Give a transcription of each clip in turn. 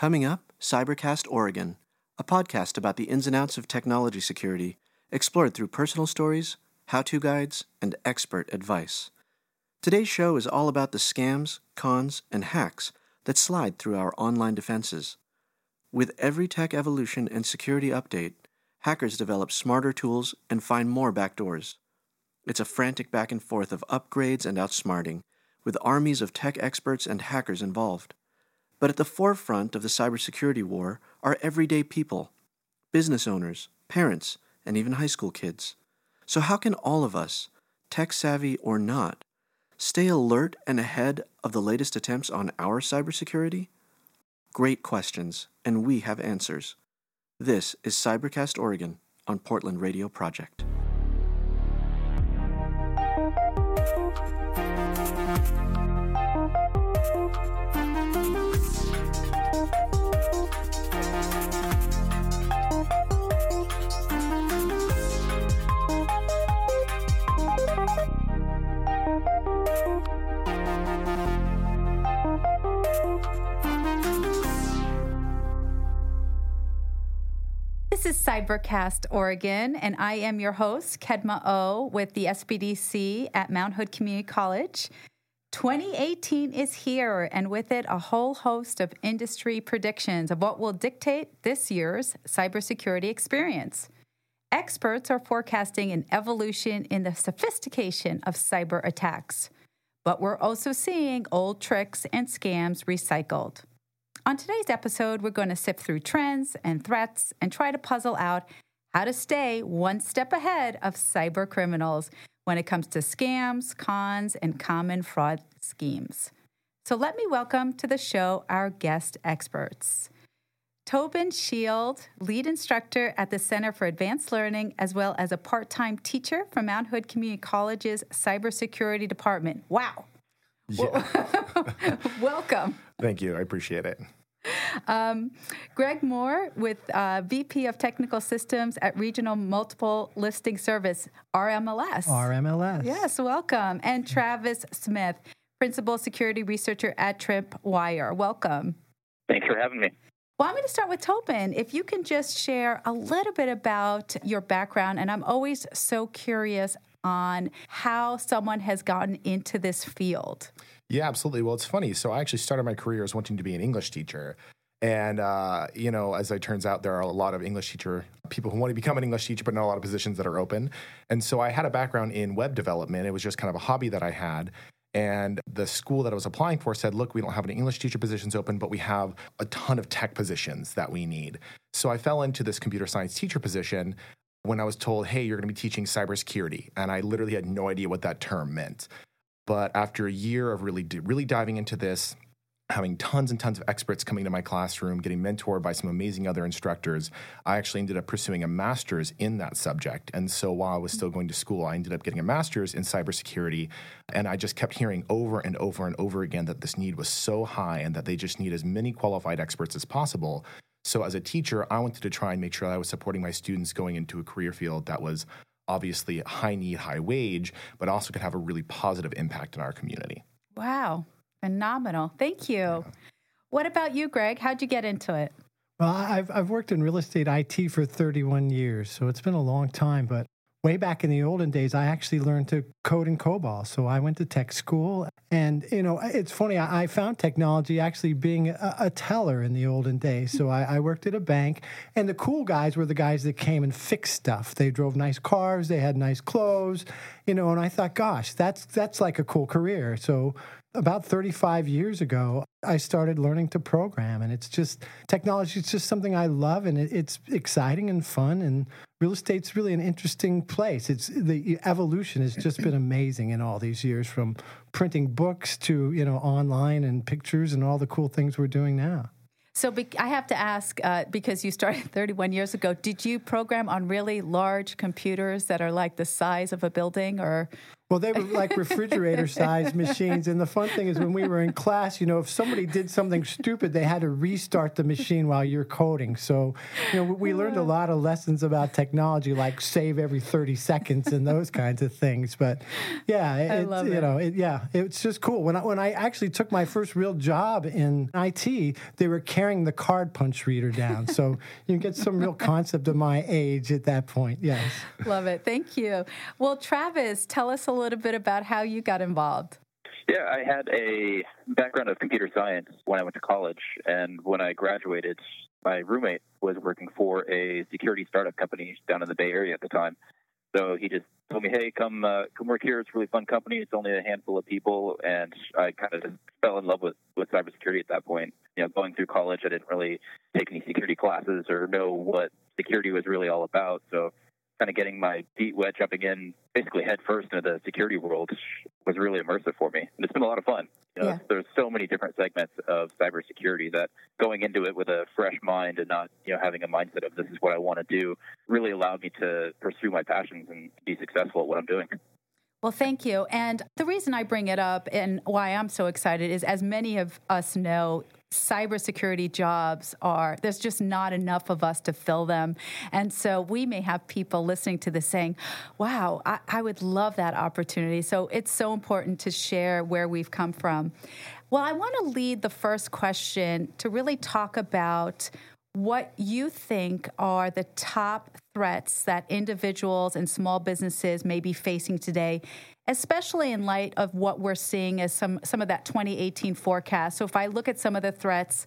Coming up, Cybercast Oregon, a podcast about the ins and outs of technology security, explored through personal stories, how to guides, and expert advice. Today's show is all about the scams, cons, and hacks that slide through our online defenses. With every tech evolution and security update, hackers develop smarter tools and find more backdoors. It's a frantic back and forth of upgrades and outsmarting, with armies of tech experts and hackers involved. But at the forefront of the cybersecurity war are everyday people business owners, parents, and even high school kids. So, how can all of us, tech savvy or not, stay alert and ahead of the latest attempts on our cybersecurity? Great questions, and we have answers. This is Cybercast Oregon on Portland Radio Project. Is Cybercast Oregon, and I am your host, Kedma Ough, with the SBDC at Mount Hood Community College. 2018 is here, and with it, a whole host of industry predictions of what will dictate this year's cybersecurity experience. Experts are forecasting an evolution in the sophistication of cyber attacks, but we're also seeing old tricks and scams recycled. On today's episode, we're going to sift through trends and threats and try to puzzle out how to stay one step ahead of cyber criminals when it comes to scams, cons, and common fraud schemes. So let me welcome to the show our guest experts. Tobin Shields, lead instructor at the Center for Advanced Learning, as well as a part time teacher from Mount Hood Community College's Cybersecurity Department. Wow. Yeah. Welcome. Thank you. I appreciate it. Um, Greg Moore with uh, VP of Technical Systems at Regional Multiple Listing Service, RMLS. RMLS. Yes, welcome. And Travis Smith, Principal Security Researcher at Tripwire. Welcome. Thanks for having me. Well, I'm going to start with Tobin. If you can just share a little bit about your background, and I'm always so curious on how someone has gotten into this field. Yeah, absolutely. Well, it's funny. So I actually started my career as wanting to be an English teacher. And, uh, you know, as it turns out, there are a lot of English teacher people who want to become an English teacher, but not a lot of positions that are open. And so I had a background in web development. It was just kind of a hobby that I had. And the school that I was applying for said, look, we don't have any English teacher positions open, but we have a ton of tech positions that we need. So I fell into this computer science teacher position when I was told, hey, you're going to be teaching cybersecurity. And I literally had no idea what that term meant. But after a year of really, really diving into this, having tons and tons of experts coming to my classroom, getting mentored by some amazing other instructors, I actually ended up pursuing a master's in that subject. And so while I was still going to school, I ended up getting a master's in cybersecurity. And I just kept hearing over and over and over again that this need was so high and that they just need as many qualified experts as possible. So as a teacher, I wanted to try and make sure that I was supporting my students going into a career field that was obviously high need, high wage, but also could have a really positive impact in our community. Wow, phenomenal. Thank you. Yeah. What about you, Greg? How'd you get into it? Well, I've, I've worked in real estate IT for 31 years, so it's been a long time, but way back in the olden days, I actually learned to code in COBOL. So I went to tech school. And, you know, it's funny, I, I found technology actually being a, a, teller in the olden days. So I, I, worked at a bank. And the cool guys were the guys that came and fixed stuff. They drove nice cars, they had nice clothes, you know, and I thought, gosh, that's, that's like a cool career. So about 35 years ago, I started learning to program, and it's just technology is just something I love, and it, it's exciting and fun. And real estate's really an interesting place. It's the evolution has just been amazing in all these years, from printing books to you know online and pictures and all the cool things we're doing now. So be- I have to ask uh, because you started 31 years ago. Did you program on really large computers that are like the size of a building, or Well, they were like refrigerator sized machines. And the fun thing is, when we were in class, you know, if somebody did something stupid, they had to restart the machine while you're coding. So, you know, we learned a lot of lessons about technology, like save every 30 seconds and those kinds of things. But yeah, it, you it. know, it, yeah, it's just cool. When I, when I actually took my first real job in IT, they were carrying the card punch reader down. So you get some real concept of my age at that point. Yes. Love it. Thank you. Well, Travis, tell us a little bit about how you got involved. Yeah, I had a background of computer science when I went to college. And when I graduated, my roommate was working for a security startup company down in the Bay Area at the time. So he just told me, "Hey, come uh, come work here. It's a really fun company. It's only a handful of people." And I kind of fell in love with with cybersecurity at that point. You know, going through college, I didn't really take any security classes or know what security was really all about. So kind of getting my feet wet, jumping in basically head first into the security world was really immersive for me. And it's been a lot of fun. You know, yeah. There's so many different segments of cybersecurity that going into it with a fresh mind and not, you know, having a mindset of this is what I want to do really allowed me to pursue my passions and be successful at what I'm doing. Well, thank you. And the reason I bring it up and why I'm so excited is as many of us know, cybersecurity jobs are there's just not enough of us to fill them. And so we may have people listening to this saying wow I, I, would love that opportunity. So it's so important to share where we've come from. Well i want to lead the first question to really talk about what you think are the top threats that individuals and small businesses may be facing today especially in light of what we're seeing as some some of that 2018 forecast. So if i look at some of the threats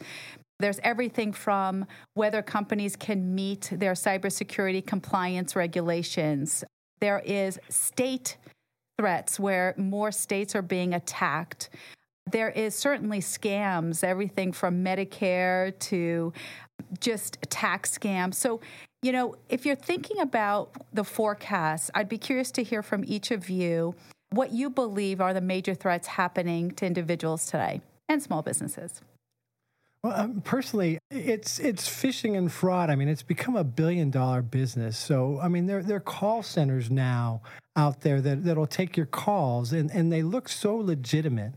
there's everything from whether companies can meet their cybersecurity compliance regulations. There is state threats where more states are being attacked. There is certainly scams, everything from Medicare to just tax scams. So, you know, if you're thinking about the forecast, I'd be curious to hear from each of you what you believe are the major threats happening to individuals today and small businesses. Well, um, personally, it's it's phishing and fraud. I mean, it's become a billion dollar business. So, I mean, there there are call centers now out there that that'll take your calls, and and they look so legitimate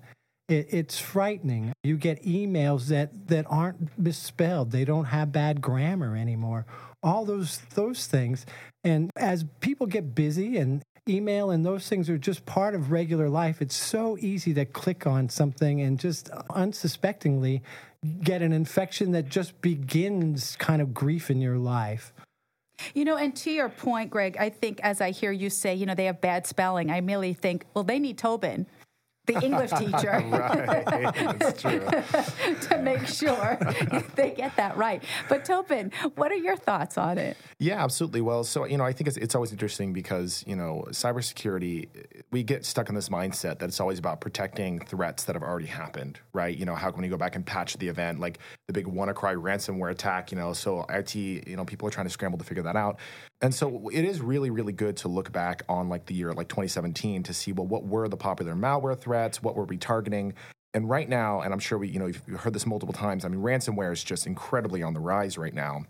it, it's frightening. You get emails that, that aren't misspelled, they don't have bad grammar anymore. All those those things. And as people get busy and email and those things are just part of regular life, it's so easy to click on something and just unsuspectingly get an infection that just begins kind of grief in your life. You know, and to your point, Greg, I think as I hear you say, you know, they have bad spelling, I merely think, well, they need Tobin the English teacher. right, to make sure they get that right. But Tobin, what are your thoughts on it? Yeah, absolutely. Well, so you know, I think it's, it's always interesting because you know, cybersecurity, we get stuck in this mindset that it's always about protecting threats that have already happened, right? You know, how can we go back and patch the event, like the big WannaCry ransomware attack? You know, so IT, you know, people are trying to scramble to figure that out. And so it is really, really good to look back on like the year like 2017 to see well, what were the popular malware threats, what were we targeting, and right now, and I'm sure we, you know, you've heard this multiple times. I mean, ransomware is just incredibly on the rise right now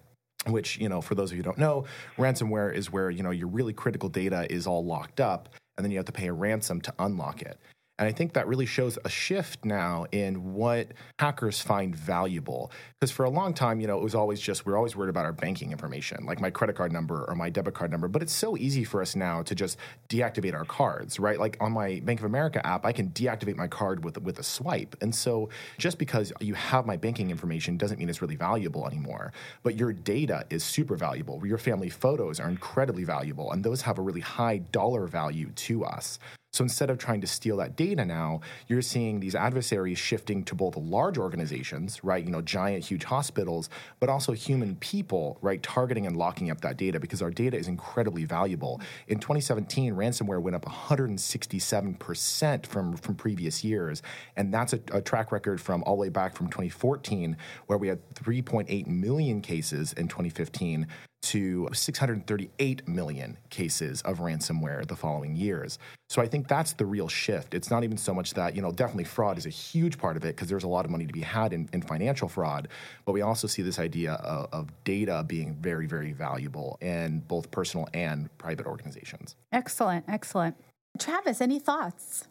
which you know for those of you who don't know ransomware is where you know your really critical data is all locked up and then you have to pay a ransom to unlock it and I think that really shows a shift now in what hackers find valuable. Because for a long time, you know, it was always just, we are always worried about our banking information, like my credit card number or my debit card number. But it's so easy for us now to just deactivate our cards, right? Like on my Bank of America app, I can deactivate my card with, with a swipe. And so just because you have my banking information doesn't mean it's really valuable anymore. But your data is super valuable. Your family photos are incredibly valuable, and those have a really high dollar value to us. So instead of trying to steal that data now, you're seeing these adversaries shifting to both large organizations, right? You know, giant, huge hospitals, but also human people, right? Targeting and locking up that data because our data is incredibly valuable. In 2017, ransomware went up 167% from, from previous years. And that's a, a track record from all the way back from 2014, where we had 3.8 million cases in 2015 to 638 million cases of ransomware the following years. So I think that's the real shift. It's not even so much that, you know, definitely fraud is a huge part of it because there's a lot of money to be had in, in, financial fraud, but we also see this idea of, of data being very, very valuable in both personal and private organizations. Excellent, excellent. Travis, any thoughts?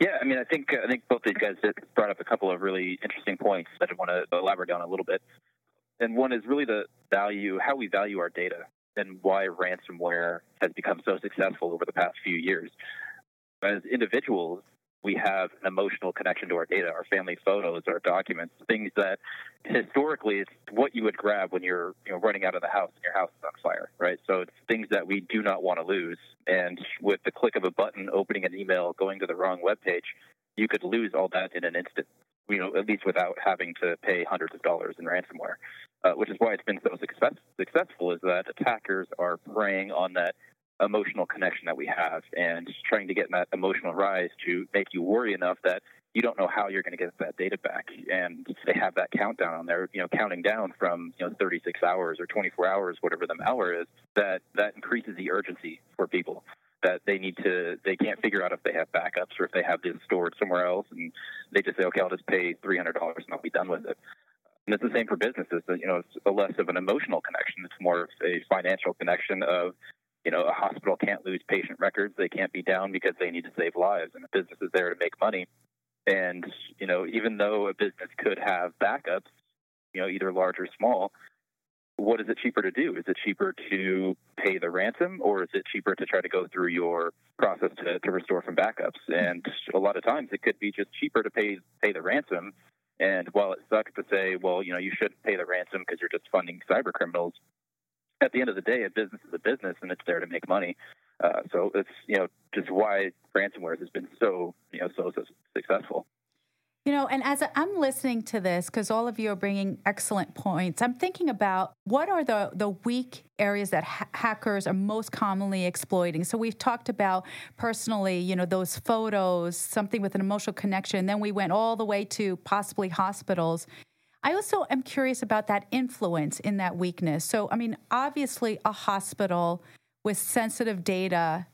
Yeah, I mean, I think I think both these guys brought up a couple of really interesting points that I want to elaborate on a little bit. And one is really the value, how we value our data, and why ransomware has become so successful over the past few years. As individuals, we have an emotional connection to our data, our family photos, our documents, things that historically it's what you would grab when you're you know running out of the house and your house is on fire, right? So it's things that we do not want to lose. And with the click of a button, opening an email, going to the wrong web page, you could lose all that in an instant. You know, at least without having to pay hundreds of dollars in ransomware, uh, which is why it's been so success- successful. Is that attackers are preying on that emotional connection that we have and trying to get that emotional rise to make you worry enough that you don't know how you're going to get that data back. And they have that countdown on there, you know, counting down from, you know, 36 hours or 24 hours, whatever the malware is, that, that increases the urgency for people that they need to, they can't figure out if they have backups or if they have this stored somewhere else. And they just say, okay, I'll just pay $300 and I'll be done with it. And it's the same for businesses. You know, it's less of an emotional connection. It's more of a financial connection of you know, a hospital can't lose patient records. They can't be down because they need to save lives, and a business is there to make money. And you know, even though a business could have backups, you know, either large or small, what is it cheaper to do? Is it cheaper to pay the ransom, or is it cheaper to try to go through your process to, to restore from backups? And a lot of times, it could be just cheaper to pay pay the ransom. And while it sucks to say, well, you know, you shouldn't pay the ransom because you're just funding cyber criminals, at the end of the day, a business is a business, and it's there to make money. Uh, so it's you know just why ransomware has been so you know so, so successful. You know, and as I'm listening to this, because all of you are bringing excellent points, I'm thinking about what are the, the weak areas that ha- hackers are most commonly exploiting. So we've talked about personally, you know, those photos, something with an emotional connection. Then we went all the way to possibly hospitals. I also am curious about that influence in that weakness. So, I mean, obviously, a hospital with sensitive data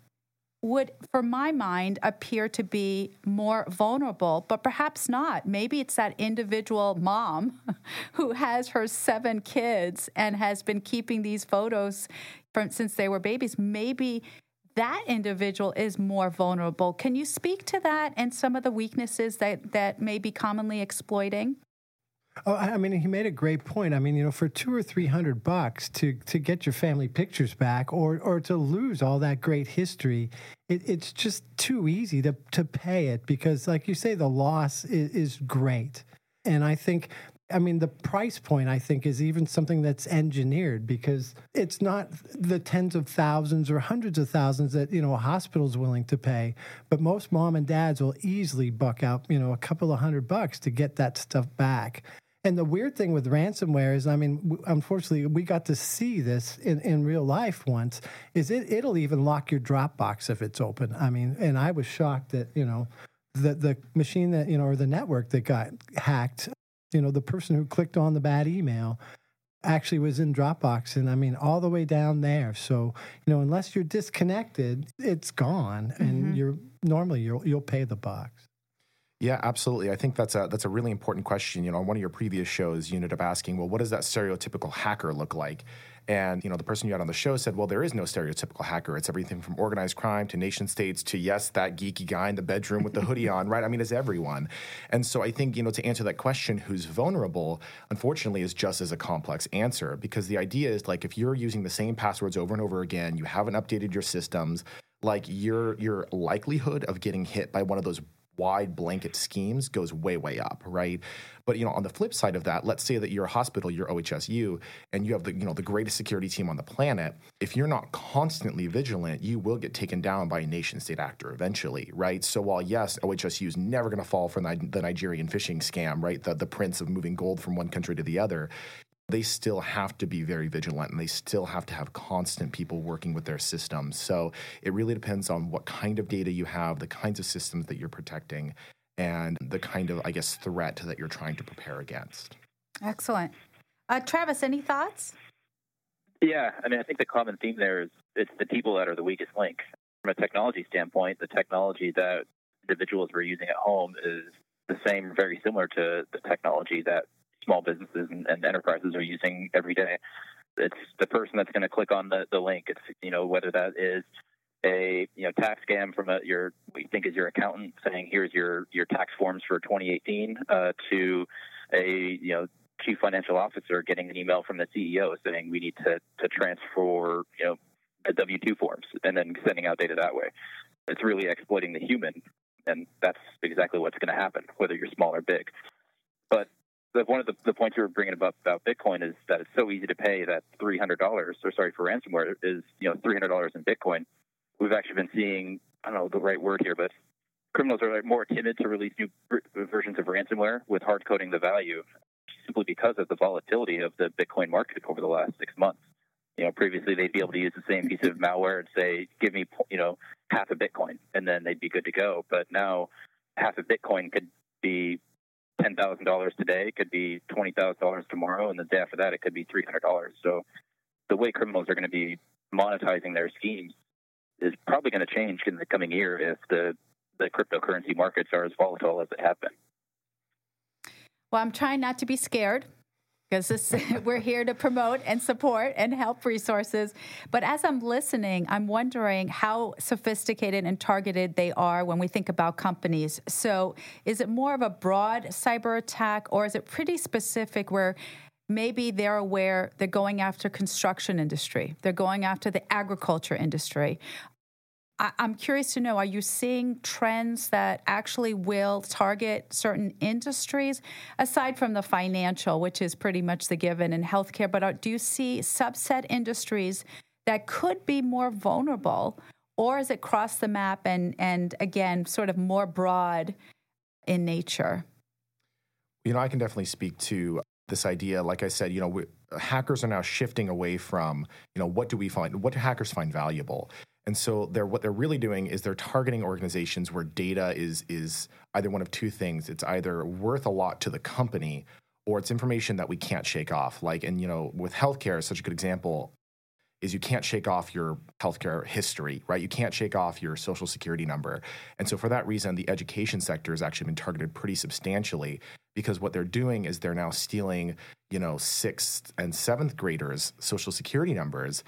would, for my mind, appear to be more vulnerable, but perhaps not. Maybe it's that individual mom who has her seven kids and has been keeping these photos from since they were babies. Maybe that individual is more vulnerable. Can you speak to that and some of the weaknesses that, that may be commonly exploiting? Oh, I mean, he made a great point. I mean, you know, for two or three hundred bucks to to get your family pictures back, or or to lose all that great history, it, it's just too easy to to pay it because, like you say, the loss is, is great. And I think I mean, the price point, I think, is even something that's engineered because it's not the tens of thousands or hundreds of thousands that, you know, a hospital's willing to pay. But most mom and dads will easily buck out, you know, a couple of hundred bucks to get that stuff back. And the weird thing with ransomware is, I mean, unfortunately, we got to see this in, in real life once. Is it? It'll even lock your Dropbox if it's open. I mean, and I was shocked that you know, the the machine that you know or the network that got hacked. You know, the person who clicked on the bad email actually was in Dropbox, and I mean, all the way down there. So you know, unless you're disconnected, it's gone, and mm-hmm. you're normally you'll you'll pay the box. Yeah, absolutely. I think that's a that's a really important question. You know, on one of your previous shows, you ended up asking, well, what does that stereotypical hacker look like? And you know, the person you had on the show said, well, there is no stereotypical hacker. It's everything from organized crime to nation states to yes, that geeky guy in the bedroom with the hoodie on, right? I mean, it's everyone. And so I think you know, to answer that question, who's vulnerable, unfortunately, is just as a complex answer because the idea is like if you're using the same passwords over and over again, you haven't updated your systems like your your likelihood of getting hit by one of those wide blanket schemes goes way way up right? But you know on the flip side of that let's say that you're a hospital you're ohsu and you have the you know the greatest security team on the planet. If you're not constantly vigilant you will get taken down by a nation state actor eventually right? So while yes ohsu is never going to fall for the nigerian phishing scam right? The, the prince of moving gold from one country to the other they still have to be very vigilant and they still have to have constant people working with their systems. So it really depends on what kind of data you have, the kinds of systems that you're protecting, and the kind of, I guess, threat that you're trying to prepare against. Excellent. Uh, Travis, any thoughts? Yeah, I mean, I think the common theme there is it's the people that are the weakest link. From a technology standpoint, the technology that individuals were using at home is the same, very similar to the technology that small businesses and, and enterprises are using every day. It's the person that's going to click on the, the link. It's, you know, whether that is a you know tax scam from a, your what you think is your accountant saying here's your your tax forms for 2018 uh, to a you know chief financial officer getting an email from the CEO saying we need to to transfer you know W two forms and then sending out data that way. It's really exploiting the human, and that's exactly what's going to happen, whether you're small or big. But the, one of the, the points you were bringing up about Bitcoin is that it's so easy to pay that three hundred dollars, or sorry for ransomware, is you know three hundred dollars in Bitcoin. We've actually been seeing I don't know the right word here, but criminals are more timid to release new versions of ransomware with hard coding the value simply because of the volatility of the Bitcoin market over the last six months. You know, previously they'd be able to use the same piece of malware and say, "Give me, you know, half a Bitcoin," and then they'd be good to go. But now, half a Bitcoin could be ten thousand dollars today, could be twenty thousand dollars tomorrow, and the day after that, it could be three hundred dollars. So, the way criminals are going to be monetizing their schemes is probably going to change in the coming year if the the cryptocurrency markets are as volatile as they have been. Well, I'm trying not to be scared because we're here to promote and support and help resources. But as I'm listening, I'm wondering how sophisticated and targeted they are when we think about companies. So, is it more of a broad cyber attack, or is it pretty specific where maybe they're aware they're going after construction industry they're going after the agriculture industry I, am curious to know are you seeing trends that actually will target certain industries aside from the financial, which is pretty much the given in healthcare? But are, do you see subset industries that could be more vulnerable, or is it cross the map and, and again, sort of more broad in nature? You know, I can definitely speak to this idea. Like I said, you know, we, hackers are now shifting away from, you know, what do we find, what do hackers find valuable? And so they're what they're really doing is they're targeting organizations where data is is either one of two things. It's either worth a lot to the company or it's information that we can't shake off. Like and you know, with healthcare, such a good example is you can't shake off your healthcare history, right? You can't shake off your social security number. And so for that reason, the education sector has actually been targeted pretty substantially because what they're doing is they're now stealing, you know, sixth and seventh graders' social security numbers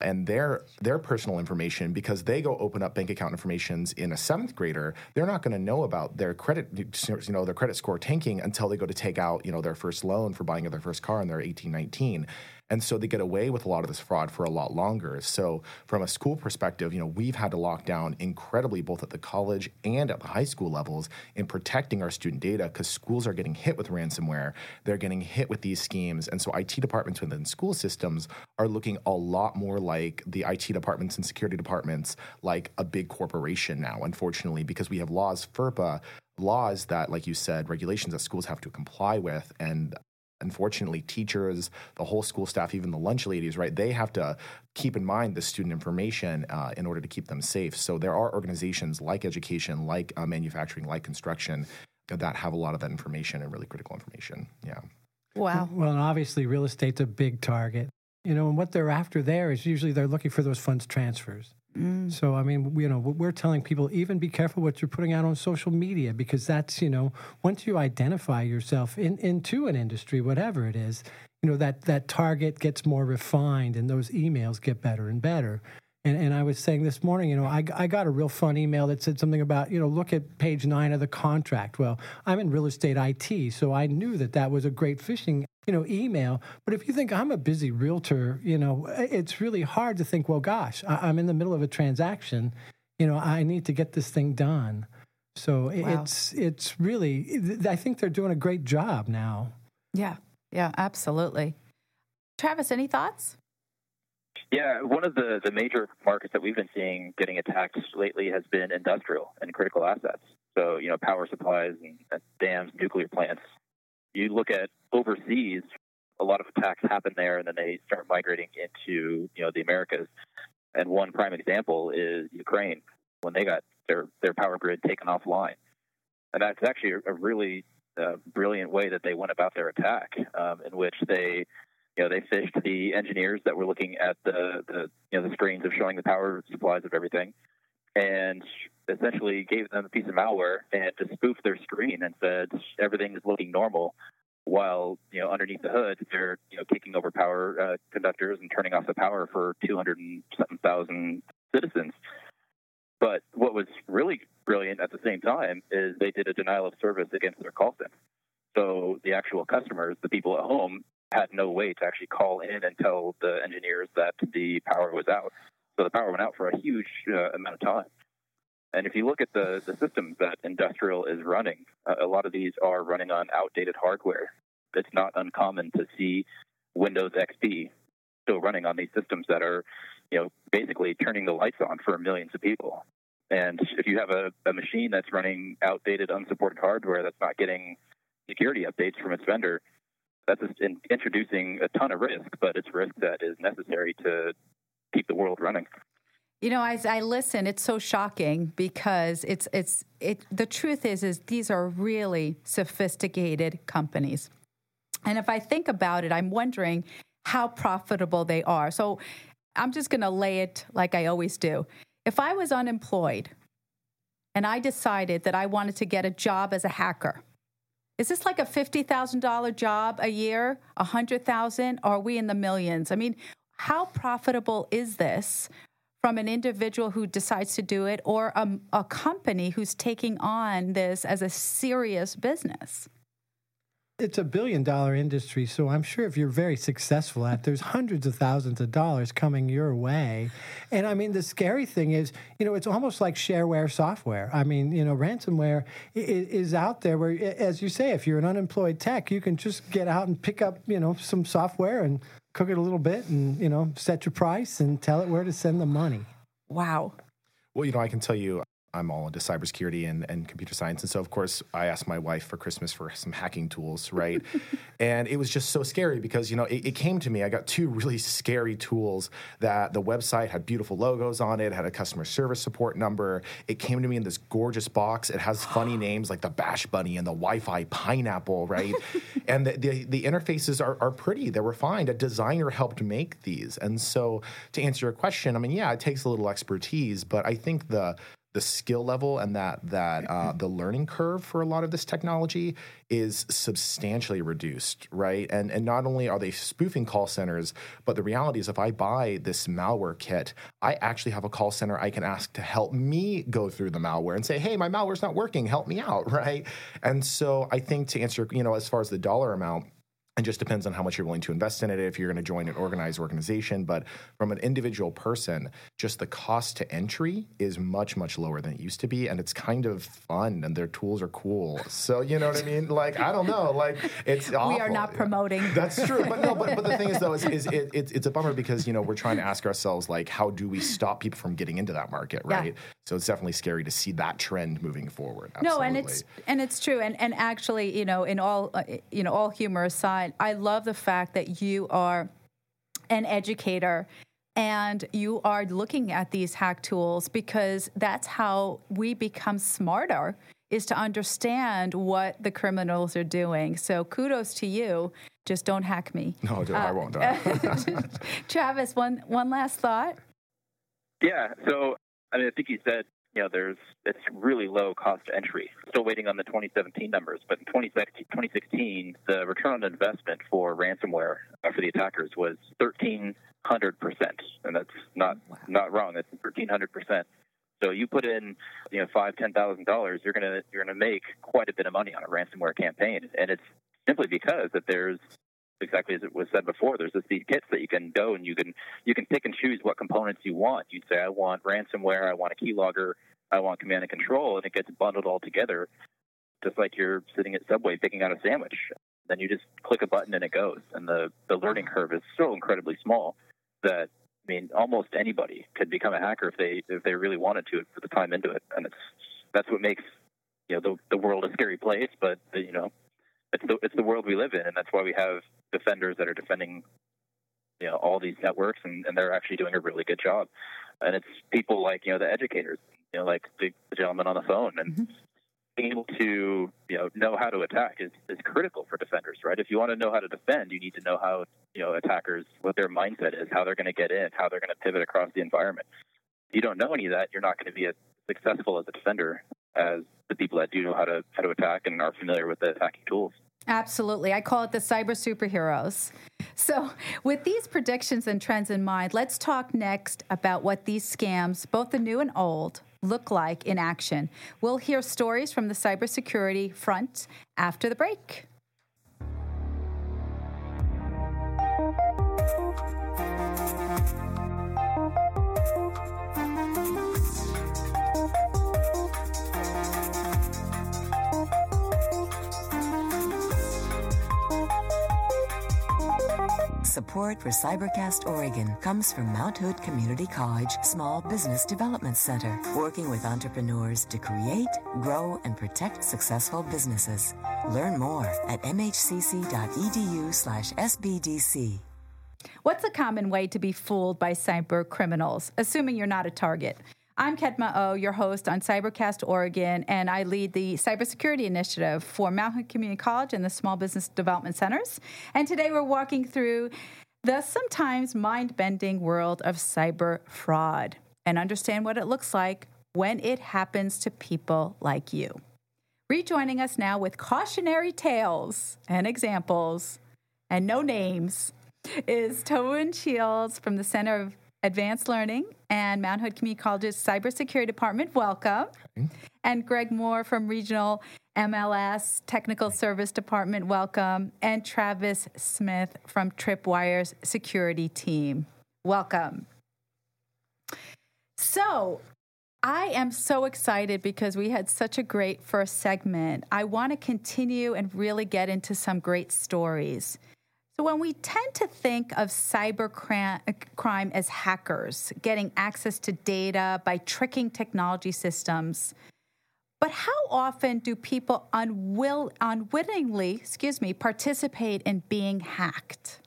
and their their personal information because they go open up bank account informations in a seventh grader they're not going to know about their credit you know their credit score tanking until they go to take out you know their first loan for buying their first car and they're 18 19 and so they get away with a lot of this fraud for a lot longer. So from a school perspective, you know, we've had to lock down incredibly both at the college and at the high school levels in protecting our student data because schools are getting hit with ransomware. They're getting hit with these schemes. And so IT departments within school systems are looking a lot more like the IT departments and security departments like a big corporation now, unfortunately, because we have laws, FERPA, laws that, like you said, regulations that schools have to comply with. And unfortunately teachers the whole school staff even the lunch ladies right they have to keep in mind the student information uh, in order to keep them safe. So there are organizations like education like uh, manufacturing like construction that have a lot of that information and really critical information. Yeah. Wow. Well and obviously real estate's a big target. You know and what they're after there is usually they're looking for those funds transfers. Mm-hmm. So, I mean, you know, we're telling people even be careful what you're putting out on social media because that's, you know, once you identify yourself in, into an industry, whatever it is, you know, that, that target gets more refined and those emails get better and better. And, and I was saying this morning, you know, I, I got a real fun email that said something about, you know, look at page nine of the contract. Well, I'm in real estate IT, so I knew that that was a great phishing, you know, email. But if you think I'm a busy realtor, you know, it's really hard to think, well, gosh, I, I'm in the middle of a transaction. You know, I need to get this thing done. So wow. it's it's really, I think they're doing a great job now. Yeah, yeah, absolutely. Travis, any thoughts? Yeah, one of the, the major markets that we've been seeing getting attacked lately has been industrial and critical assets. So, you know, power supplies and, and dams, nuclear plants. You look at overseas, a lot of attacks happen there and then they start migrating into, you know, the Americas. And one prime example is Ukraine when they got their, their power grid taken offline. And that's actually a, really uh, brilliant way that they went about their attack, um, in which they you know, they phished the engineers that were looking at the, the you know the screens of showing the power supplies of everything, and essentially gave them a piece of malware and to spoof their screen and said everything is looking normal, while you know underneath the hood they're you know kicking over power uh, conductors and turning off the power for 200 and something thousand citizens. But what was really brilliant at the same time is they did a denial of service against their call center. So the actual customers, the people at home, had no way to actually call in and tell the engineers that the power was out. So the power went out for a huge uh, amount of time. And if you look at the, the systems that industrial is running, uh, a lot of these are running on outdated hardware. It's not uncommon to see Windows XP still running on these systems that are, you know, basically turning the lights on for millions of people. And if you have a, a machine that's running outdated, unsupported hardware that's not getting security updates from its vendor, that's in, introducing a ton of risk, but it's risk that is necessary to keep the world running. You know, as I listen, it's so shocking because it's it's it. The truth is, is these are really sophisticated companies, and if I think about it, I'm wondering how profitable they are. So, I'm just going to lay it like I always do. If I was unemployed and I decided that I wanted to get a job as a hacker, is this like a $50,000 job a year, a 100,000 or are we in the millions? I mean, how profitable is this from an individual who decides to do it or a, a company who's taking on this as a serious business? it's a billion dollar industry, so I'm sure if you're very successful at, there's hundreds of thousands of dollars coming your way. And I mean, the scary thing is, you know, it's almost like shareware software. I mean, you know, ransomware is out there where, as you say, if you're an unemployed tech, you can just get out and pick up, you know, some software and cook it a little bit and, you know, set your price and tell it where to send the money. Wow. Well, you know, I can tell you, I'm all into cybersecurity and, and computer science. And so, of course, I asked my wife for Christmas for some hacking tools, right? and it was just so scary because, you know, it, it, came to me. I got two really scary tools that the website had beautiful logos on it, had a customer service support number. It came to me in this gorgeous box. It has funny names like the Bash Bunny and the Wi Fi Pineapple, right? and the, the, the, interfaces are, are pretty, they're refined. A designer helped make these. And so, to answer your question, I mean, yeah, it takes a little expertise, but I think the the skill level and that that uh, the learning curve for a lot of this technology is substantially reduced, right? And and not only are they spoofing call centers, but the reality is, if I buy this malware kit, I actually have a call center I can ask to help me go through the malware and say, "Hey, my malware's not working. Help me out," right? And so I think to answer, you know, as far as the dollar amount it just depends on how much you're willing to invest in it if you're going to join an organized organization but from an individual person just the cost to entry is much much lower than it used to be and it's kind of fun and their tools are cool so you know what i mean like i don't know like it's awful. we are not promoting that's true but no but, but the thing is though is, is it, it, it's a bummer because you know we're trying to ask ourselves like how do we stop people from getting into that market right yeah. so it's definitely scary to see that trend moving forward Absolutely. no and it's and it's true and and actually you know in all uh, you know all humor aside I love the fact that you are an educator and you are looking at these hack tools because that's how we become smarter is to understand what the criminals are doing. So kudos to you. Just don't hack me. No, uh, I won't. Travis, one one last thought. Yeah. So I mean, I think you said you know, there's it's really low cost entry. Still waiting on the 2017 numbers, but in 2016, the return on investment for ransomware uh, for the attackers was 1,300 percent, and that's not wow. not wrong. That's 1,300 percent. So you put in, you know, five, ten thousand dollars, you're gonna you're gonna make quite a bit of money on a ransomware campaign, and it's simply because that there's exactly as it was said before. There's just these kits that you can go and you can you can pick and choose what components you want. You'd say, I want ransomware, I want a keylogger, I want command and control, and it gets bundled all together, just like you're sitting at Subway picking out a sandwich. Then you just click a button and it goes. And the the learning curve is so incredibly small that I mean almost anybody could become a hacker if they if they really wanted to put the time into it. And it's that's what makes you know the the world a scary place, but you know it's the it's the world we live in, and that's why we have defenders that are defending you know all these networks, and, and they're actually doing a really good job. And it's people like you know the educators, you know, like the, the gentleman on the phone, and mm-hmm. being able to you know know how to attack is, is critical for defenders, right? If you want to know how to defend, you need to know how you know attackers what their mindset is, how they're going to get in, how they're going to pivot across the environment. If you don't know any of that, you're not going to be as successful as a defender as the people that do know how to how to attack and are familiar with the attacking tools. Absolutely. I call it the cyber superheroes. So, with these predictions and trends in mind, let's talk next about what these scams, both the new and old, look like in action? We'll hear stories from the cybersecurity front after the break. Support for Cybercast Oregon comes from Mount Hood Community College Small Business Development Center, working with entrepreneurs to create, grow, and protect successful businesses. Learn more at mhcc.edu/sbdc. What's a common way to be fooled by cyber criminals, assuming you're not a target? I'm Kedma Ough, your host on Cybercast Oregon, and I lead the cybersecurity initiative for Mount Hood Community College and the Small Business Development Centers. And today we're walking through the sometimes mind bending world of cyber fraud and understand what it looks like when it happens to people like you. Rejoining us now with cautionary tales and examples and no names is Tobin Shields from the Center of Advanced Learning and Mount Hood Community College's Cybersecurity Department. Welcome. And Greg Moore from Regional MLS Technical Service Department. Welcome. And Travis Smith from Tripwire's Security Team. Welcome. So, I am so excited because we had such a great first segment. I want to continue and really get into some great stories. So, when we tend to think of cyber crime as hackers getting access to data by tricking technology systems, but how often do people unwill, unwittingly, excuse me, participate in being hacked?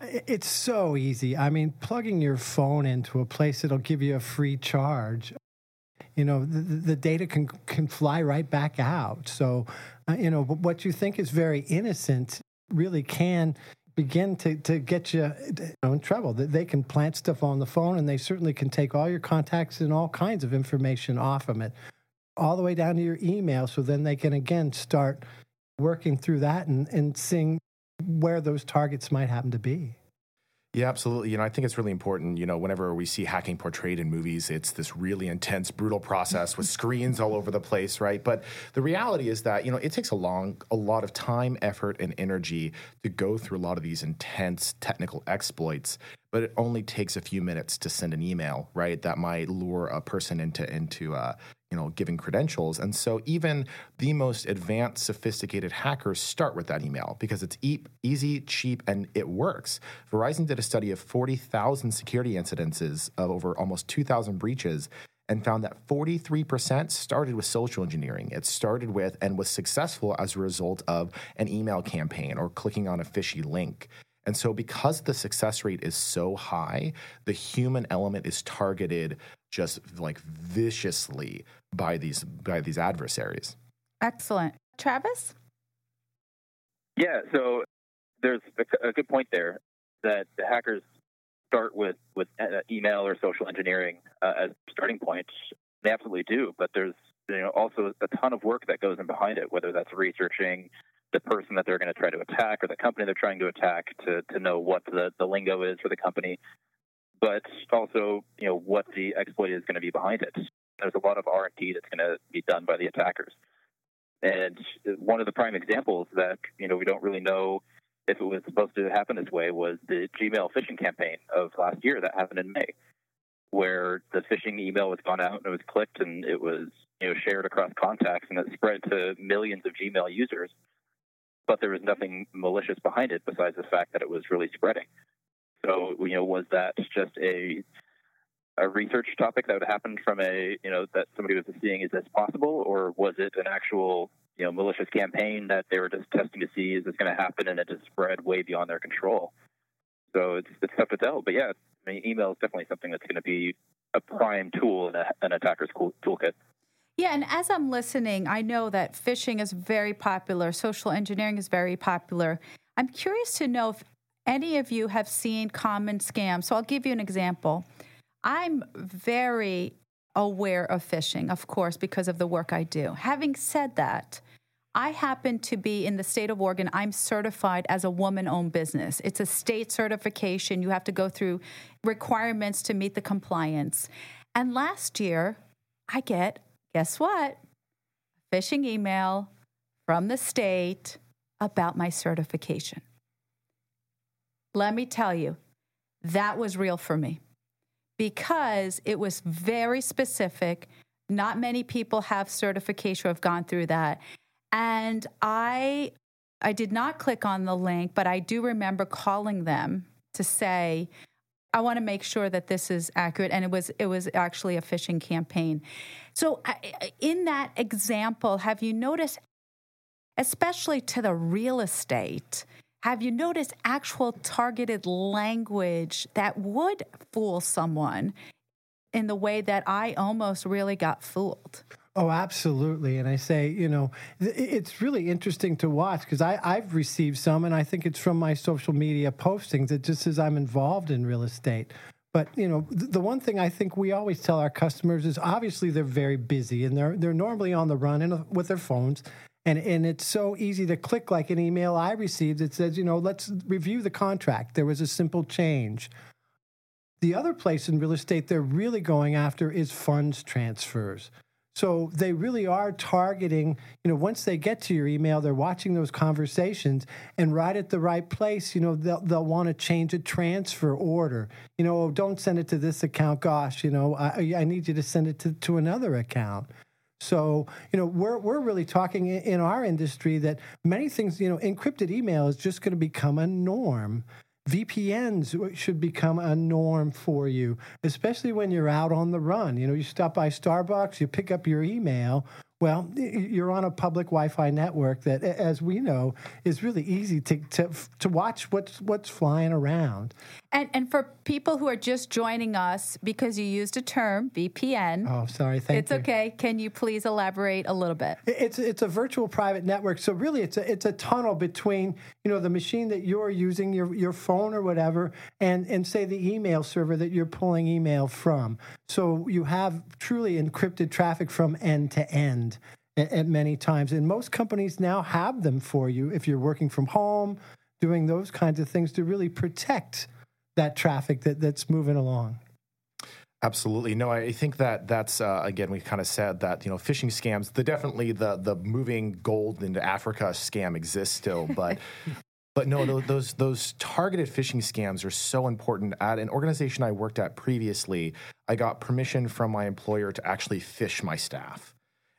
It's so easy. I mean, plugging your phone into a place that'll give you a free charge you know the, the, data can can fly right back out so uh, you know what you think is very innocent really can begin to, to get you in trouble. They can plant stuff on the phone and they certainly can take all your contacts and all kinds of information off of it, all the way down to your email. So then they can again start working through that and, and seeing where those targets might happen to be. Yeah, absolutely. You know, I think it's really important. You know, whenever we see hacking portrayed in movies, it's this really intense, brutal process with screens all over the place, right? But the reality is that you know it takes a long, a lot of time, effort, and energy to go through a lot of these intense technical exploits but it only takes a few minutes to send an email, right? That might lure a person into into uh, you know giving credentials, and so even the most advanced, sophisticated hackers start with that email because it's e- easy, cheap, and it works. Verizon did a study of forty thousand security incidences of over almost two thousand breaches. And found that 43% started with social engineering. It started with and was successful as a result of an email campaign or clicking on a fishy link. And so, because the success rate is so high, the human element is targeted just like viciously by these by these adversaries. Excellent, Travis. Yeah, so there's a, a good point there that the hackers start with with uh, email or social engineering uh, as starting points. They absolutely do, but there's you know also a ton of work that goes in behind it, whether that's researching the person that they're going to try to attack or the company they're trying to attack to, to know what the, the lingo is for the company, but also, you know, what the exploit is going to be behind it. There's a lot of R&D that's going to be done by the attackers. And one of the prime examples that, you know, we don't really know if it was supposed to happen this way was the Gmail phishing campaign of last year that happened in May, where the phishing email was gone out and it was clicked and it was, you know, shared across contacts and it spread to millions of Gmail users but there was nothing malicious behind it besides the fact that it was really spreading. So, you know, was that just a a research topic that would happen from a, you know, that somebody was seeing is this possible, or was it an actual, you know, malicious campaign that they were just testing to see is this going to happen, and it just spread way beyond their control. So it's it's tough to tell, but yeah, I mean, email is definitely something that's going to be a prime tool in a, an attacker's toolkit. Yeah, and as I'm listening, I know that phishing is very popular, social engineering is very popular. I'm curious to know if any of you have seen common scams. So I'll give you an example. I'm very aware of phishing, of course, because of the work I do. Having said that, I happen to be in the state of Oregon. I'm certified as a woman owned business. It's a state certification. You have to go through requirements to meet the compliance. And last year, I get, guess what? Phishing email from the state about my certification. Let me tell you, that was real for me because it was very specific. Not many people have certification or have gone through that. And I I did not click on the link, but I do remember calling them to say, I want to make sure that this is accurate. And it was it was actually a phishing campaign. So in that example, have you noticed, especially to the real estate, have you noticed actual targeted language that would fool someone in the way that I almost really got fooled? Oh, absolutely. And I say, you know, it's really interesting to watch because I've received some, and I think it's from my social media postings that just as I'm involved in real estate. But you know, the one thing I think we always tell our customers is obviously they're very busy and they're they're normally on the run and uh, with their phones, and and it's so easy to click like an email I received that says, you know, let's review the contract. There was a simple change. The other place in real estate they're really going after is funds transfers. So they really are targeting, you know, once they get to your email, they're watching those conversations and right at the right place, you know, they'll, they'll want to change a transfer order. You know, oh, don't send it to this account. Gosh, you know, I, I need you to send it to, to another account. So, you know, we're, we're really talking in our industry that many things, you know, encrypted email is just going to become a norm. VPNs should become a norm for you, especially when you're out on the run. You know, you stop by Starbucks, you pick up your email. Well, you're on a public Wi-Fi network that, as we know, is really easy to to, to watch what's what's flying around. And and for people who are just joining us because you used a term VPN. Oh, sorry. Thank it's you. It's okay. Can you please elaborate a little bit? It's it's a virtual private network. So really, it's a it's a tunnel between you know the machine that you're using, your your phone or whatever, and and say the email server that you're pulling email from. So you have truly encrypted traffic from end to end at many times. And most companies now have them for you if you're working from home, doing those kinds of things to really protect that traffic that, that's moving along. Absolutely. No, I think that that's uh, again we kind of said that you know phishing scams. The definitely the the moving gold into Africa scam exists still, but but no, those those targeted phishing scams are so important. At an organization I worked at previously, I got permission from my employer to actually phish my staff.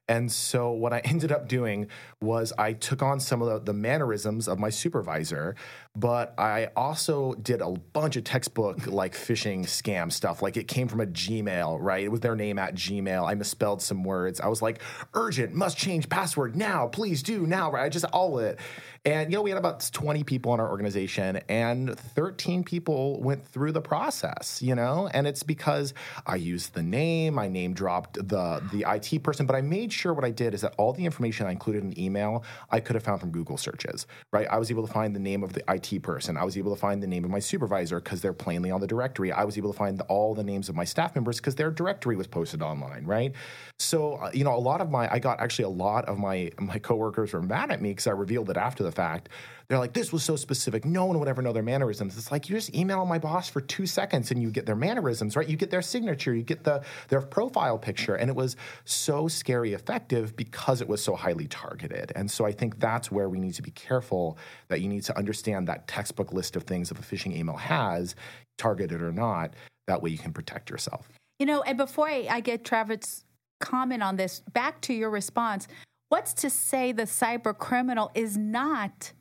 And so what I ended up doing was I took on some of the, the, mannerisms of my supervisor, but I also did a bunch of textbook like phishing scam stuff. Like it came from a Gmail, right? It was their name at Gmail. I misspelled some words. I was like, urgent, must change password now, please do now, right? I just all it. And, you know, we had about 20 people in our organization, and 13 people went through the process, you know? And it's because I used the name, I name dropped the, the IT person, but I made sure what I did is that all the information I included in email, I could have found from Google searches, right? I was able to find the name of the IT person. I was able to find the name of my supervisor because they're plainly on the directory. I was able to find all the names of my staff members because their directory was posted online, right? So, uh, you know, a lot of my, I got actually a lot of my, my coworkers were mad at me because I revealed it after the fact. They're like, this was so specific. No one would ever know their mannerisms. It's like you just email my boss for two seconds and you get their mannerisms, right? You get their signature, you get the their profile picture. And it was so scary effective because it was so highly targeted. And so I think that's where we need to be careful that you need to understand that textbook list of things that a phishing email has, targeted or not. That way you can protect yourself. You know, and before I, I get Travis' comment on this, back to your response, What's to say the cyber criminal is not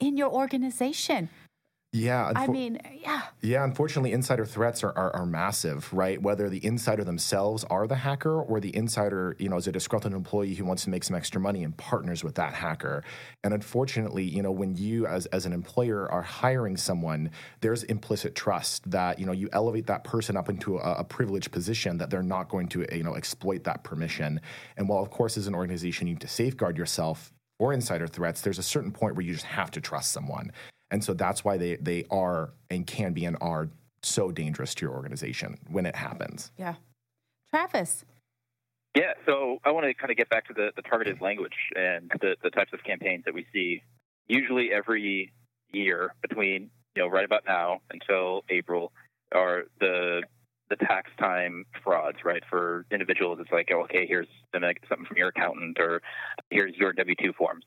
in your organization? Yeah. Unfo- I mean, yeah. Yeah, unfortunately, insider threats are, are, are, massive, right? Whether the insider themselves are the hacker or the insider, you know, is a disgruntled employee who wants to make some extra money and partners with that hacker. And unfortunately, you know, when you as, as an employer are hiring someone, there's implicit trust that, you know, you elevate that person up into a, a privileged position that they're not going to, you know, exploit that permission. And while, of course, as an organization, you need to safeguard yourself or insider threats, there's a certain point where you just have to trust someone. And so that's why they they are and can be and are so dangerous to your organization when it happens. Yeah. Travis. Yeah, so I want to kind of get back to the, the targeted language and the, the types of campaigns that we see usually every year between, you know, right about now until April are the the tax time frauds, right? For individuals, it's like, okay, here's something from your accountant, or here's your W two forms.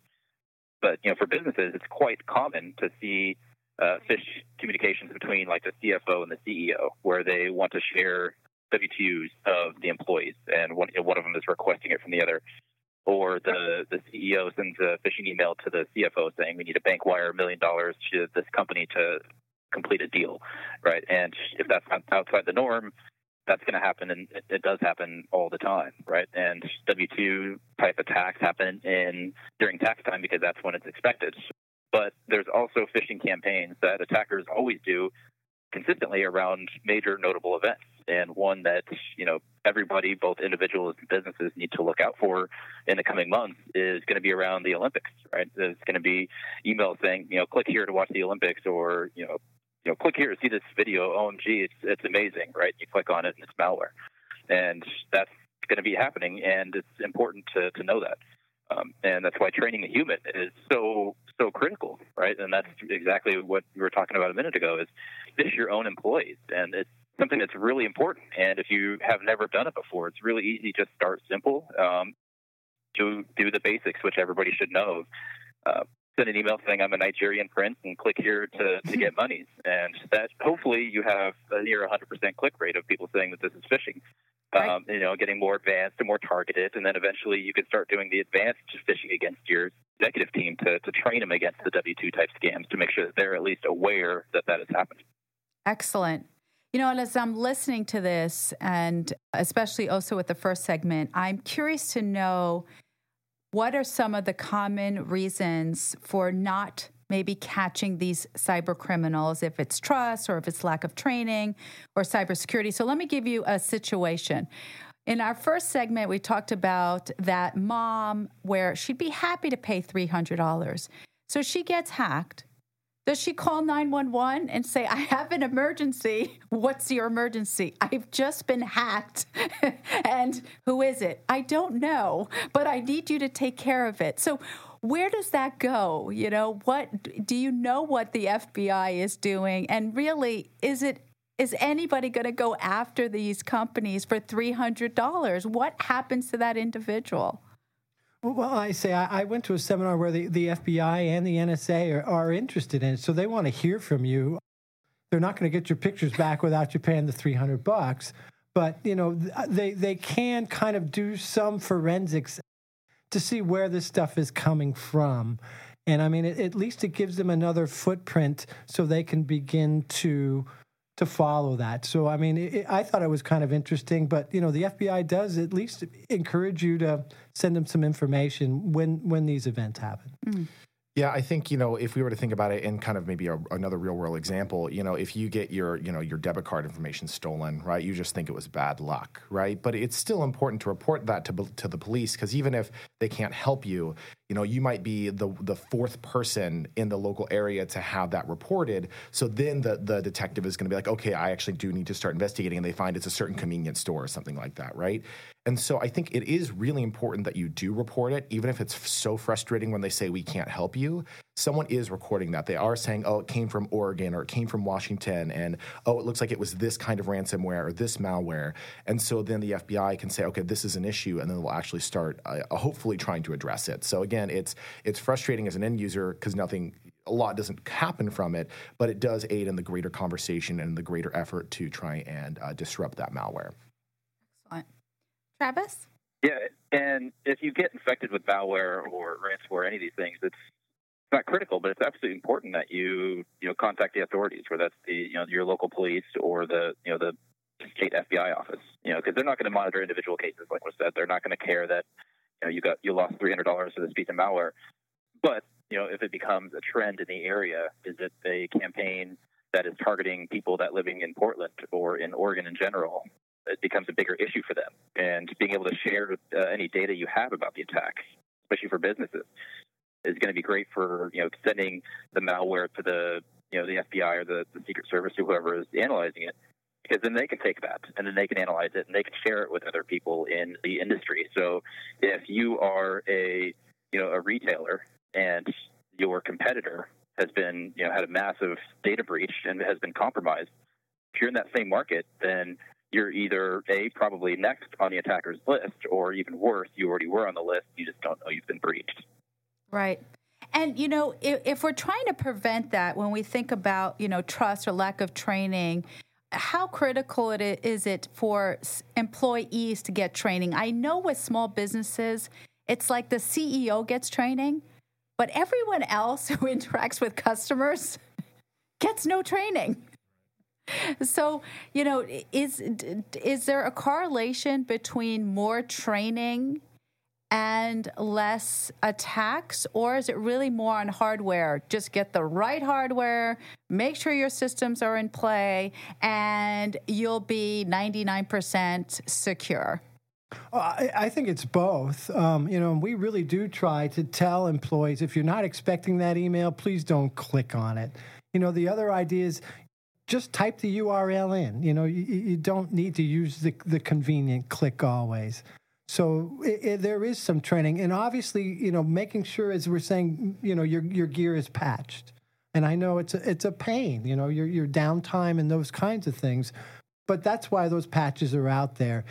But you know, for businesses, it's quite common to see uh, phish communications between like the CFO and the CEO, where they want to share W-2s of the employees, and one, one of them is requesting it from the other. Or the, the CEO sends a phishing email to the CFO saying we need a bank wire a million dollars to this company to complete a deal, right? And if that's outside the norm, that's going to happen, and it, it, does happen all the time, right? And W two type attacks happen in during tax time because that's when it's expected. But there's also phishing campaigns that attackers always do consistently around major notable events. And one that, you know, everybody, both individuals and businesses need to look out for in the coming months is going to be around the Olympics, right? There's going to be emails saying, you know, click here to watch the Olympics or, you know, you know, click here to see this video. OMG, it's, it's amazing, right? You click on it and it's malware. And that's going to be happening. And it's important to, to know that. Um, and that's why training a human is so so critical, right? And that's exactly what we were talking about a minute ago. Is this your own employees, and it's something that's really important. And if you have never done it before, it's really easy. Just start simple. Um, do do the basics, which everybody should know. Uh, send an email saying I'm a Nigerian prince and click here to, to get monies. And that hopefully you have a near 100% click rate of people saying that this is phishing right. um, you know, getting more advanced and more targeted, and then eventually you can start doing the advanced phishing against your executive team to, to train them against the W two type scams to make sure that they're at least aware that that has happened. Excellent. You know, as I'm listening to this, and especially also with the first segment, I'm curious to know what are some of the common reasons for not maybe catching these cyber criminals, if it's trust or if it's lack of training or cybersecurity. So let me give you a situation. In our first segment, we talked about that mom where she'd be happy to pay $300. So she gets hacked. Does she call 911 and say, I have an emergency? What's your emergency? I've just been hacked. and who is it? I don't know, but I need you to take care of it. So, where does that go? You know, what do you know what the FBI is doing? And really, is it is anybody going to go after these companies for $300? What happens to that individual? Well, I say I, went to a seminar where the, the FBI and the NSA are, are interested in it, so they want to hear from you. They're not going to get your pictures back without you paying the 300 bucks, but you know uh, they they can kind of do some forensics to see where this stuff is coming from. And I mean, it, at least it gives them another footprint so they can begin to to follow that. So I mean, it, I thought it was kind of interesting. But you know, the FBI does at least encourage you to send them some information when when these events happen. Mm. Yeah, I think you know if we were to think about it in kind of maybe a, another real world example, you know, if you get your you know your debit card information stolen, right? You just think it was bad luck, right? But it's still important to report that to to the police because even if they can't help you, you know, you might be the the fourth person in the local area to have that reported. So then the the detective is going to be like, okay, I actually do need to start investigating, and they find it's a certain convenience store or something like that, right? And so I think it is really important that you do report it, even if it's so frustrating when they say we can't help you. Someone is recording that. They are saying, oh, it came from Oregon or it came from Washington, and oh, it looks like it was this kind of ransomware or this malware. And so then the FBI can say, okay, this is an issue, and then they'll actually start uh, hopefully trying to address it. So again, it's it's frustrating as an end user because nothing a lot doesn't happen from it, but it does aid in the greater conversation and the greater effort to try and uh, disrupt that malware. Excellent. Travis? Yeah, and if you get infected with malware or ransomware, any of these things, it's not critical, but it's absolutely important that you you know contact the authorities, whether that's the you know your local police or the you know the state FBI office, you know, because they're not going to monitor individual cases, like was said. They're not going to care that you know you got you lost three hundred dollars for this piece of malware, but you know if it becomes a trend in the area, is it a campaign that is targeting people that living in Portland or in Oregon in general? it becomes a bigger issue for them. And being able to share uh, any data you have about the attack, especially for businesses, is going to be great for you know sending the malware to the you know the FBI or the, the Secret Service or whoever is analyzing it, because then they can take that and then they can analyze it and they can share it with other people in the industry. So if you are a you know a retailer and your competitor has been you know had a massive data breach and has been compromised, if you're in that same market, then you're either a probably next on the attacker's list, or even worse, you already were on the list. You just don't know you've been breached. Right. And you know, if, if we're trying to prevent that, when we think about you know trust or lack of training, how critical it is it for employees to get training? I know with small businesses, it's like the CEO gets training, but everyone else who interacts with customers gets no training. So, you know, is is there a correlation between more training and less attacks, or is it really more on hardware? Just get the right hardware, make sure your systems are in play, and you'll be 99% secure. I, I think it's both. Um, you know, we really do try to tell employees if you're not expecting that email, please don't click on it. You know, the other idea is just type the URL in. You know, you, you don't need to use the, the convenient click always. So it, it, there is some training, and obviously, you know, making sure, as we're saying, you know, your your gear is patched. And I know it's a, it's a pain, you know, your your downtime and those kinds of things. But that's why those patches are out there.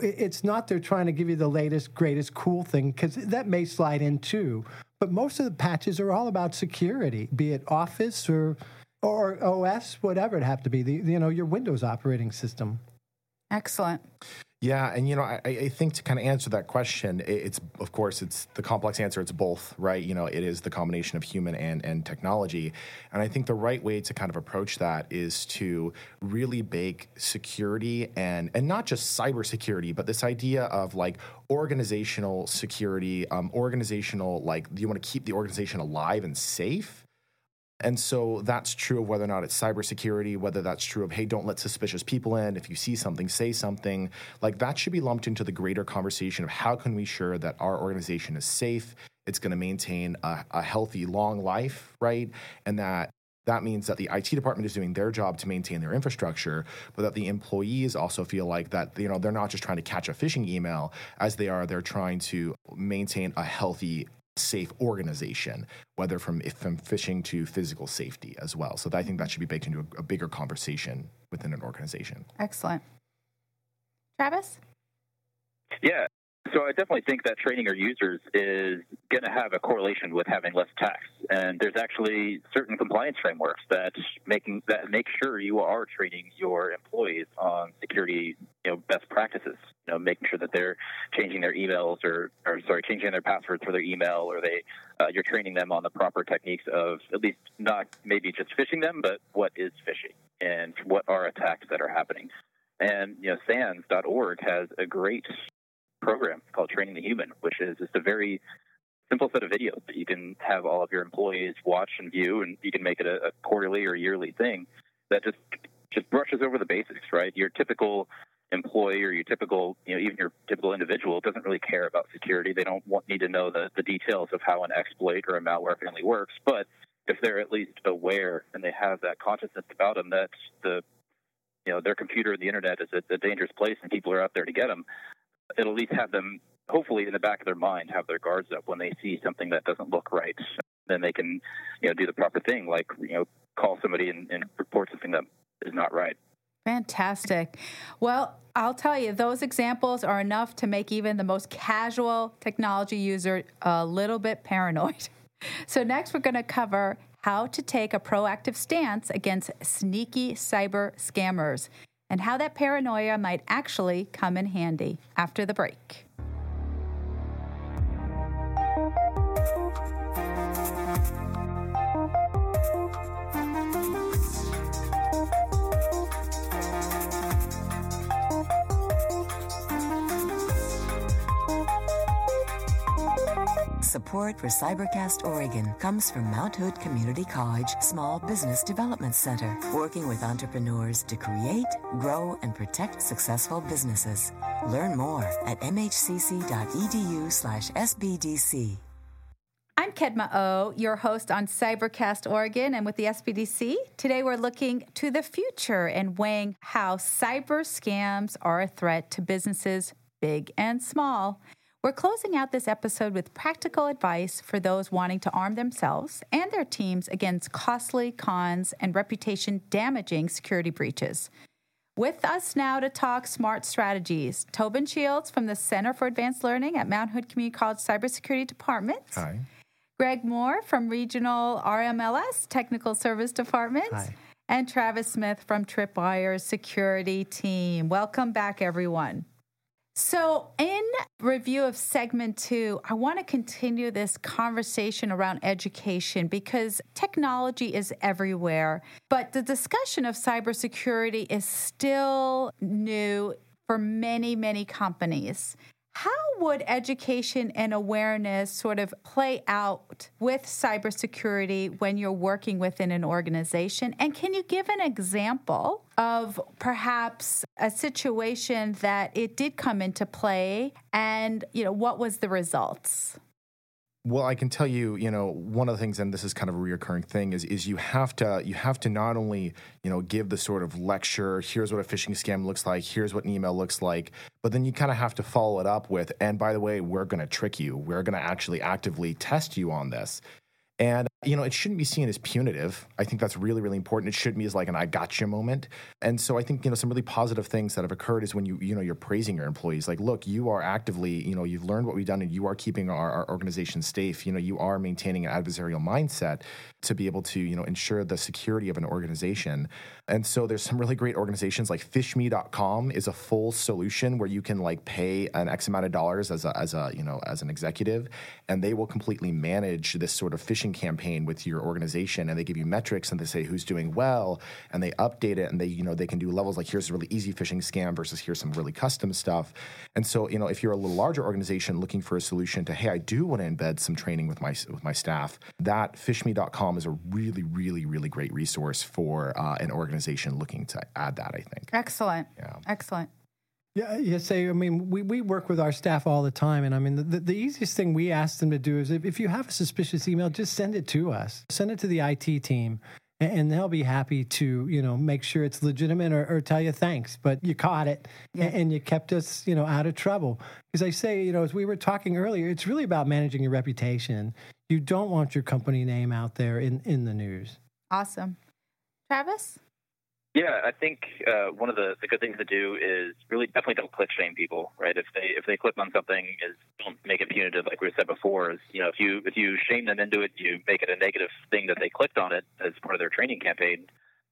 It, it's not they're trying to give you the latest, greatest, cool thing because that may slide in too. But most of the patches are all about security, be it Office or or OS, whatever it have to be. The, you know, your Windows operating system. Excellent. Yeah, and you know, I, I think to kind of answer that question, it's of course it's the complex answer. It's both, right? You know, it is the combination of human and and technology, and I think the right way to kind of approach that is to really bake security and and not just cybersecurity, but this idea of like organizational security, um, organizational like you want to keep the organization alive and safe and so that's true of whether or not it's cybersecurity, whether that's true of, hey, don't let suspicious people in. If you see something, say something. Like that should be lumped into the greater conversation of how can we ensure that our organization is safe, it's going to maintain a, a healthy, long life, right? And that that means that the IT department is doing their job to maintain their infrastructure, but that the employees also feel like that you know they're not just trying to catch a phishing email as they are they're trying to maintain a healthy safe organization, whether from from phishing to physical safety as well. So I think that should be baked into a, a bigger conversation within an organization. Excellent, Travis. Yeah, so I definitely think that training your users is going to have a correlation with having less attacks. And there's actually certain compliance frameworks that making that make sure you are training your employees on security, you know, best practices. You know, making sure that they're changing their emails or, or sorry, changing their passwords for their email, or they uh, you're training them on the proper techniques of at least not maybe just phishing them, but what is phishing and what are attacks that are happening. And you know, SANS.org has a great program called Training the Human, which is just a very simple set of videos that you can have all of your employees watch and view, and you can make it a, a quarterly or yearly thing that just just brushes over the basics, right? Your typical employee or your typical, you know, even your typical individual doesn't really care about security. They don't want, need to know the, the details of how an exploit or a malware family works, but if they're at least aware and they have that consciousness about them that the you know their computer and the internet is a, a dangerous place and people are out there to get them it'll at least have them, hopefully, in the back of their mind, have their guards up when they see something that doesn't look right. Then they can, you know, do the proper thing, like you know, call somebody and, and report something that is not right. Fantastic. Well, I'll tell you, those examples are enough to make even the most casual technology user a little bit paranoid. So, next, we're going to cover how to take a proactive stance against sneaky cyber scammers and how that paranoia might actually come in handy after the break. Support for Cybercast Oregon comes from Mount Hood Community College Small Business Development Center, working with entrepreneurs to create, grow, and protect successful businesses. Learn more at mhcc.edu/sbdc. I'm Kedma Ough, your host on Cybercast Oregon and with the SBDC. Today we're looking to the future and weighing how cyber scams are a threat to businesses big and small. We're closing out this episode with practical advice for those wanting to arm themselves and their teams against costly cons and reputation damaging security breaches. With us now to talk smart strategies, Tobin Shields from the Center for Advanced Learning at Mount Hood Community College Cybersecurity Department. Hi. Greg Moore from Regional RMLS Technical Service Department. Hi. And Travis Smith from Tripwire's security team. Welcome back, everyone. So, in review of segment two, I want to continue this conversation around education because technology is everywhere, but the discussion of cybersecurity is still new for many, many companies. How would education and awareness sort of play out with cybersecurity when you're working within an organization? And can you give an example of perhaps a situation that it did come into play and, you know, what was the results? Well, I can tell you, you know, one of the things, and this is kind of a reoccurring thing, is is you have to you have to not only you know give the sort of lecture, here's what a phishing scam looks like, here's what an email looks like, but then you kind of have to follow it up with, and by the way, we're going to trick you, we're going to actually actively test you on this. And, you know, it shouldn't be seen as punitive. I think that's really, really important. It shouldn't be as like an I gotcha moment. And so I think, you know, some really positive things that have occurred is when you, you know, you're praising your employees. Like, look, you are actively, you know, you've learned what we've done and you are keeping our, our organization safe. You know, you are maintaining an adversarial mindset to be able to, you know, ensure the security of an organization. And so there's some really great organizations like phishme.com is a full solution where you can like pay an X amount of dollars as a, as a, you know, as an executive and they will completely manage this sort of phishing campaign with your organization and they give you metrics and they say who's doing well and they update it and they, you know, they can do levels like here's a really easy phishing scam versus here's some really custom stuff. And so, you know, if you're a little larger organization looking for a solution to, hey, I do want to embed some training with my with my staff, that phishme.com is a really, really, really great resource for uh, an organization looking to add that, I think. Excellent. Yeah. Excellent. Yeah, yeah. Say, I mean, we, we work with our staff all the time, and I mean, the, the, the easiest thing we ask them to do is if, if you have a suspicious email, just send it to us. Send it to the IT team, and, and they'll be happy to, you know, make sure it's legitimate or, or tell you thanks, but you caught it, Yeah. and, and you kept us, you know, out of trouble. Because I say, you know, as we were talking earlier, it's really about managing your reputation. You don't want your company name out there in, in the news. Awesome. Travis? Yeah, I think uh, one of the, the good things to do is really definitely don't click shame people, right? If they if they click on something, is don't make it punitive, like we said before. Is you know if you if you shame them into it, you make it a negative thing that they clicked on it as part of their training campaign.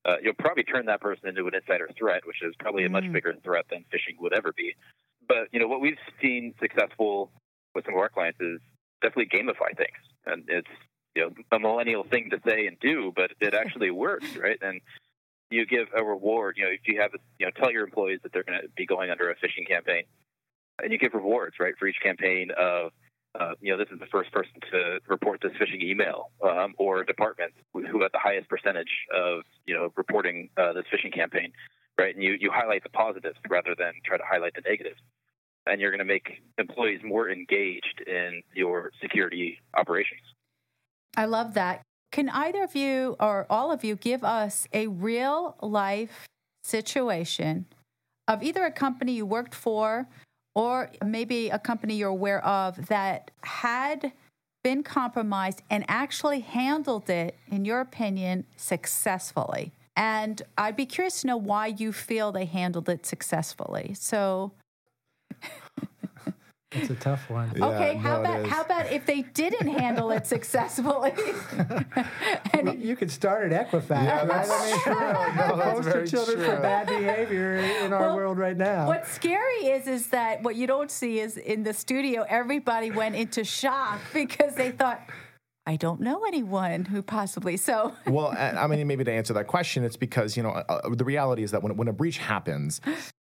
Uh, you'll probably turn that person into an insider threat, which is probably a much Mm. bigger threat than phishing would ever be. But you know what we've seen successful with some of our clients is definitely gamify things, and it's you know a millennial thing to say and do, but it actually works, right? And you give a reward. You know, if you have, you know, tell your employees that they're going to be going under a phishing campaign, and you give rewards, right, for each campaign of, uh, you know, this is the first person to report this phishing email, um, or department who had the highest percentage of, you know, reporting uh, this phishing campaign, right? And you you highlight the positives rather than try to highlight the negatives, and you're going to make employees more engaged in your security operations. I love that. Can either of you or all of you give us a real life situation of either a company you worked for or maybe a company you're aware of that had been compromised and actually handled it, in your opinion, successfully? And I'd be curious to know why you feel they handled it successfully. So, It's a tough one. Yeah, okay, how no, about how about if they didn't handle it successfully? and Well, you could start at Equifax, Yeah, right? that's I true. No, that's poster very children for bad behavior in our Well, world right now. What's scary is is that what you don't see is in the studio everybody went into shock because they thought I don't know anyone who possibly so well, I I mean, maybe to answer that question, it's because you know uh, the reality is that when when a breach happens.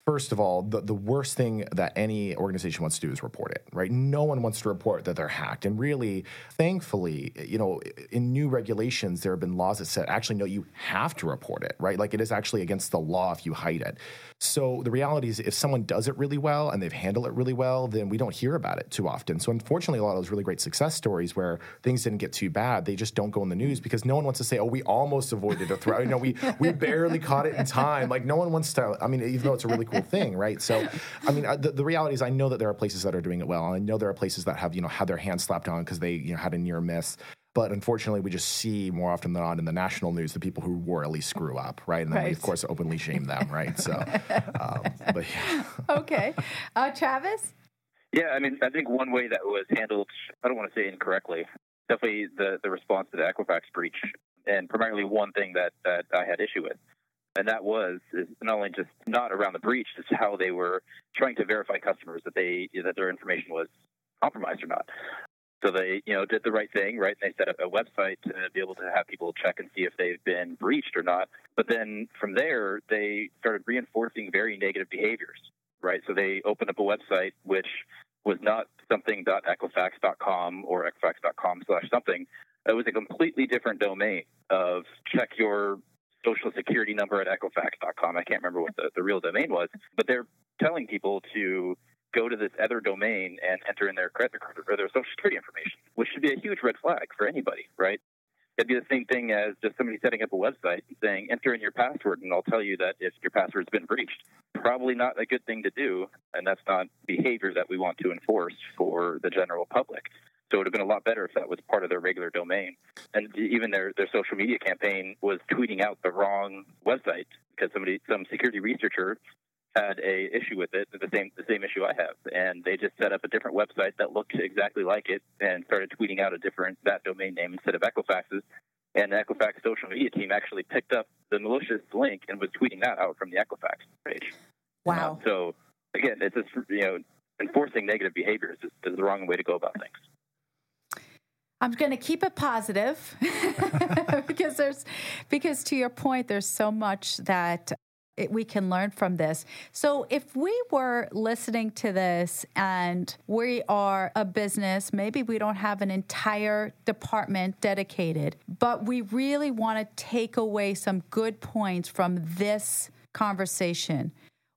First of all, the, the worst thing that any organization wants to do is report it, right? No one wants to report that they're hacked. And really, thankfully, you know, in new regulations, there have been laws that said actually, no, you have to report it, right? Like it is actually against the law if you hide it. So the reality is, if someone does it really well and they've handled it really well, then we don't hear about it too often. So unfortunately, a lot of those really great success stories where things didn't get too bad, they just don't go in the news because no one wants to say, "Oh, we almost avoided a threat." You know, we we barely caught it in time. Like no one wants to. I mean, even though it's a really cool thing, right? So, I mean, the, the reality is, I know that there are places that are doing it well. I know there are places that have you know had their hands slapped on because they you know had a near miss. But unfortunately, we just see more often than not in the national news the people who royally screw up, right? And then we, of course, openly shame them, right? So, um, but yeah. okay. Uh, Travis? Yeah, I mean, I think one way that was handled, I don't want to say incorrectly, definitely the, the response to the Equifax breach, and primarily one thing that, that I had issue with. And that was is not only just not around the breach, just how they were trying to verify customers that they that their information was compromised or not. So they, you know, did the right thing, right? They set up a website to be able to have people check and see if they've been breached or not. But then from there, they started reinforcing very negative behaviors, right? So they opened up a website which was not something.equifax.com or equifax.com slash something. It was a completely different domain of check your social security number at equifax.com. I can't remember what the, the real domain was, but they're telling people to go to this other domain and enter in their credit card or their social security information, which should be a huge red flag for anybody, right? It'd be the same thing as just somebody setting up a website and saying, enter in your password, and I'll tell you that if your password's been breached. Probably not a good thing to do, and that's not behavior that we want to enforce for the general public. So it would have been a lot better if that was part of their regular domain. And even their, their social media campaign was tweeting out the wrong website because somebody, some security researcher had a issue with it, the same the same issue I have, and they just set up a different website that looked exactly like it and started tweeting out a different that domain name instead of Equifax's. And the Equifax social media team actually picked up the malicious link and was tweeting that out from the Equifax page. Wow. So again, it's just you know enforcing negative behaviors is, is the wrong way to go about things. I'm going to keep it positive because there's because to your point there's so much that it, we can learn from this. So if we were listening to this and we are a business, maybe we don't have an entire department dedicated, but we really want to take away some good points from this conversation.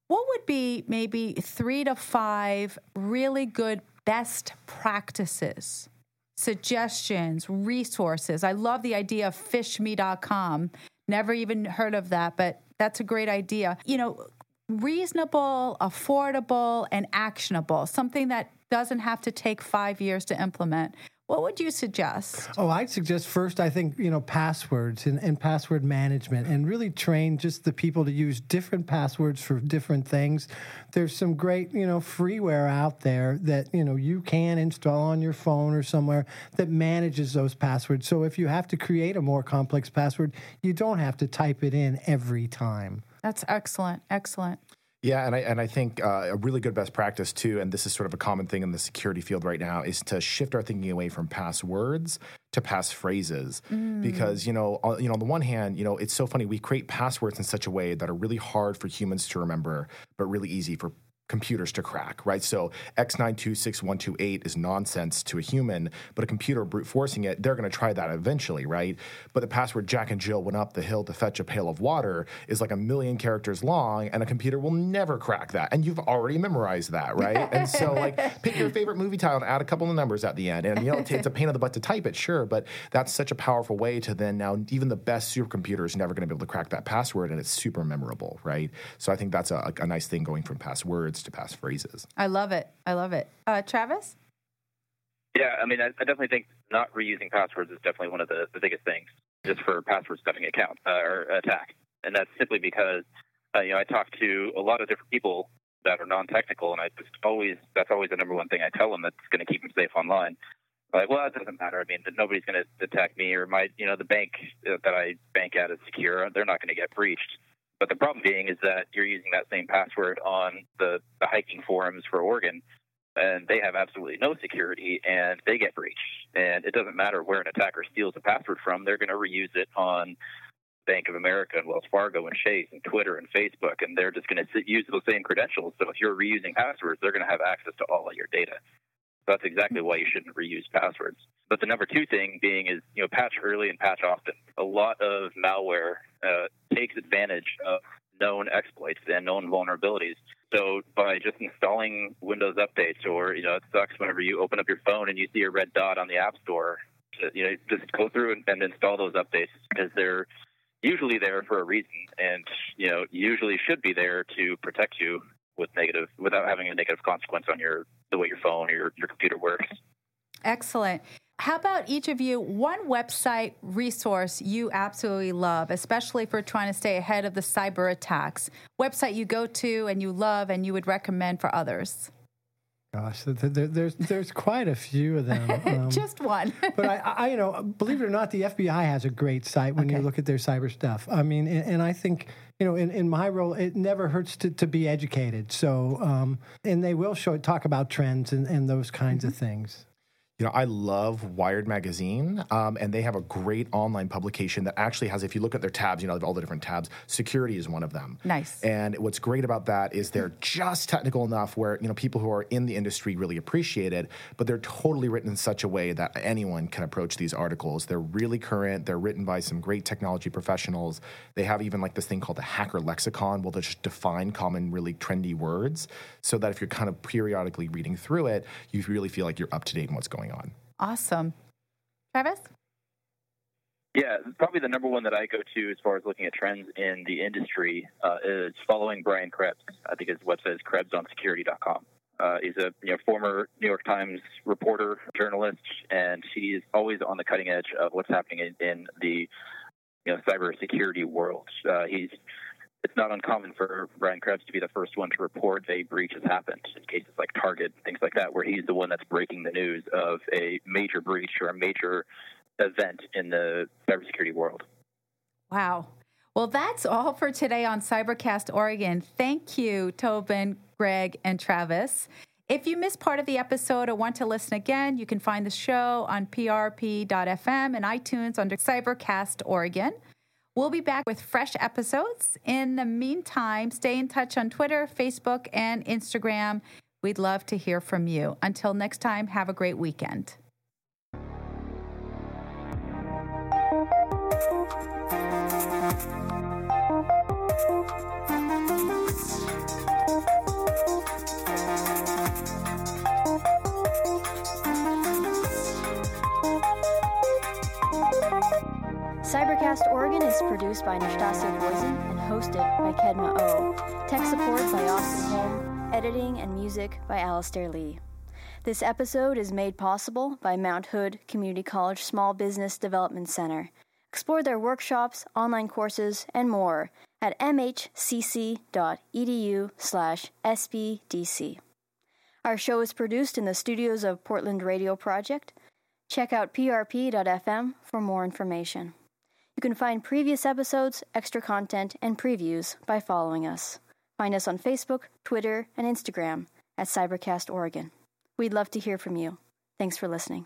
What would be maybe 3 to 5 really good best practices? suggestions, resources. I love the idea of phishme.com. Never even heard of that, but that's a great idea. You know, reasonable, affordable, and actionable, something that doesn't have to take five years to implement. What would you suggest? Oh, I'd suggest first, I think, you know, passwords and, and password management and really train just the people to use different passwords for different things. There's some great, you know, freeware out there that, you know, you can install on your phone or somewhere that manages those passwords. So if you have to create a more complex password, you don't have to type it in every time. That's excellent. Excellent. Yeah, and I and I think uh, a really good best practice too, and this is sort of a common thing in the security field right now, is to shift our thinking away from passwords to passphrases. Because you know, on, you know, on the one hand, you know, it's so funny we create passwords in such a way that are really hard for humans to remember, but really easy for computers to crack, right? So X9266128 is nonsense to a human, but a computer brute forcing it, they're going to try that eventually, right? But the password Jack and Jill went up the hill to fetch a pail of water is like a million characters long, and a computer will never crack that. And you've already memorized that, right? and so, like, pick your favorite movie title and add a couple of numbers at the end. And, you know, it's a pain in the butt to type it, sure, but that's such a powerful way to then now, even the best supercomputer is never going to be able to crack that password, and it's super memorable, right? So I think that's a, a nice thing going from passwords to passphrases. I love it. I love it. Uh, Travis? Yeah, I mean, I, I definitely think not reusing passwords is definitely one of the, the biggest things just for password stuffing account uh, or attack, and that's simply because uh, you know I talk to a lot of different people that are non-technical, and I just always that's always the number one thing I tell them that's going to keep them safe online. Like, well, it doesn't matter. I mean, nobody's going to attack me or my, you know, the bank that I bank at is secure. They're not going to get breached. But the problem being is that you're using that same password on the, the hiking forums for Oregon, and they have absolutely no security, and they get breached. And it doesn't matter where an attacker steals a password from; they're going to reuse it on Bank of America and Wells Fargo and Chase and Twitter and Facebook, and they're just going to use those same credentials. So if you're reusing passwords, they're going to have access to all of your data. That's exactly why you shouldn't reuse passwords. But the number two thing being is, you know, patch early and patch often. A lot of malware uh, takes advantage of known exploits and known vulnerabilities. So by just installing Windows updates, or you know, it sucks whenever you open up your phone and you see a red dot on the App Store. To, you know, just go through and, and install those updates because they're usually there for a reason, and you know, usually should be there to protect you with negative without having a negative consequence on your the way your phone or your, your computer works. Excellent. How about each of you, one website resource you absolutely love, especially for trying to stay ahead of the cyber attacks? Website you go to and you love and you would recommend for others? Gosh, there, there's there's quite a few of them. Um, Just one. but I, I, you know, believe it or not, the FBI has a great site when okay. you look at their cyber stuff. I mean, and, and I think you know, in, in my role, it never hurts to, to be educated. So, um, and they will show talk about trends and, and those kinds mm-hmm. of things. You know, I love Wired Magazine, um, and they have a great online publication that actually has, if you look at their tabs, you know, all the different tabs, security is one of them. Nice. And what's great about that is they're just technical enough where, you know, people who are in the industry really appreciate it, but they're totally written in such a way that anyone can approach these articles. They're really current, they're written by some great technology professionals. They have even like this thing called the hacker lexicon, where they just define common, really trendy words so that if you're kind of periodically reading through it, you really feel like you're up to date in what's going on. Awesome. Travis? Yeah, probably the number one that I go to as far as looking at trends in the industry uh, is following Brian Krebs. I think his website is krebsonsecurity.com. Uh, he's a you know, former New York Times reporter, journalist, and he is always on the cutting edge of what's happening in, in the you know, cybersecurity world. Uh, he's it's not uncommon for Brian Krebs to be the first one to report a breach has happened in cases like Target, things like that, where he's the one that's breaking the news of a major breach or a major event in the cybersecurity world. Wow. Well, that's all for today on Cybercast Oregon. Thank you, Tobin, Greg, and Travis. If you missed part of the episode or want to listen again, you can find the show on prp.fm and iTunes under Cybercast Oregon. We'll be back with fresh episodes. In the meantime, stay in touch on Twitter, Facebook, and Instagram. We'd love to hear from you. Until next time, have a great weekend. Cybercast Oregon is produced by Nastasia Boysen and hosted by Kedma Ough. Tech support by Austin Holm, editing and music by Alastair Lee. This episode is made possible by Mount Hood Community College Small Business Development Center. Explore their workshops, online courses, and more at mhcc.edu/sbdc. Our show is produced in the studios of Portland Radio Project. Check out prp.fm for more information. You can find previous episodes, extra content, and previews by following us. Find us on Facebook, Twitter, and Instagram at Cybercast Oregon. We'd love to hear from you. Thanks for listening.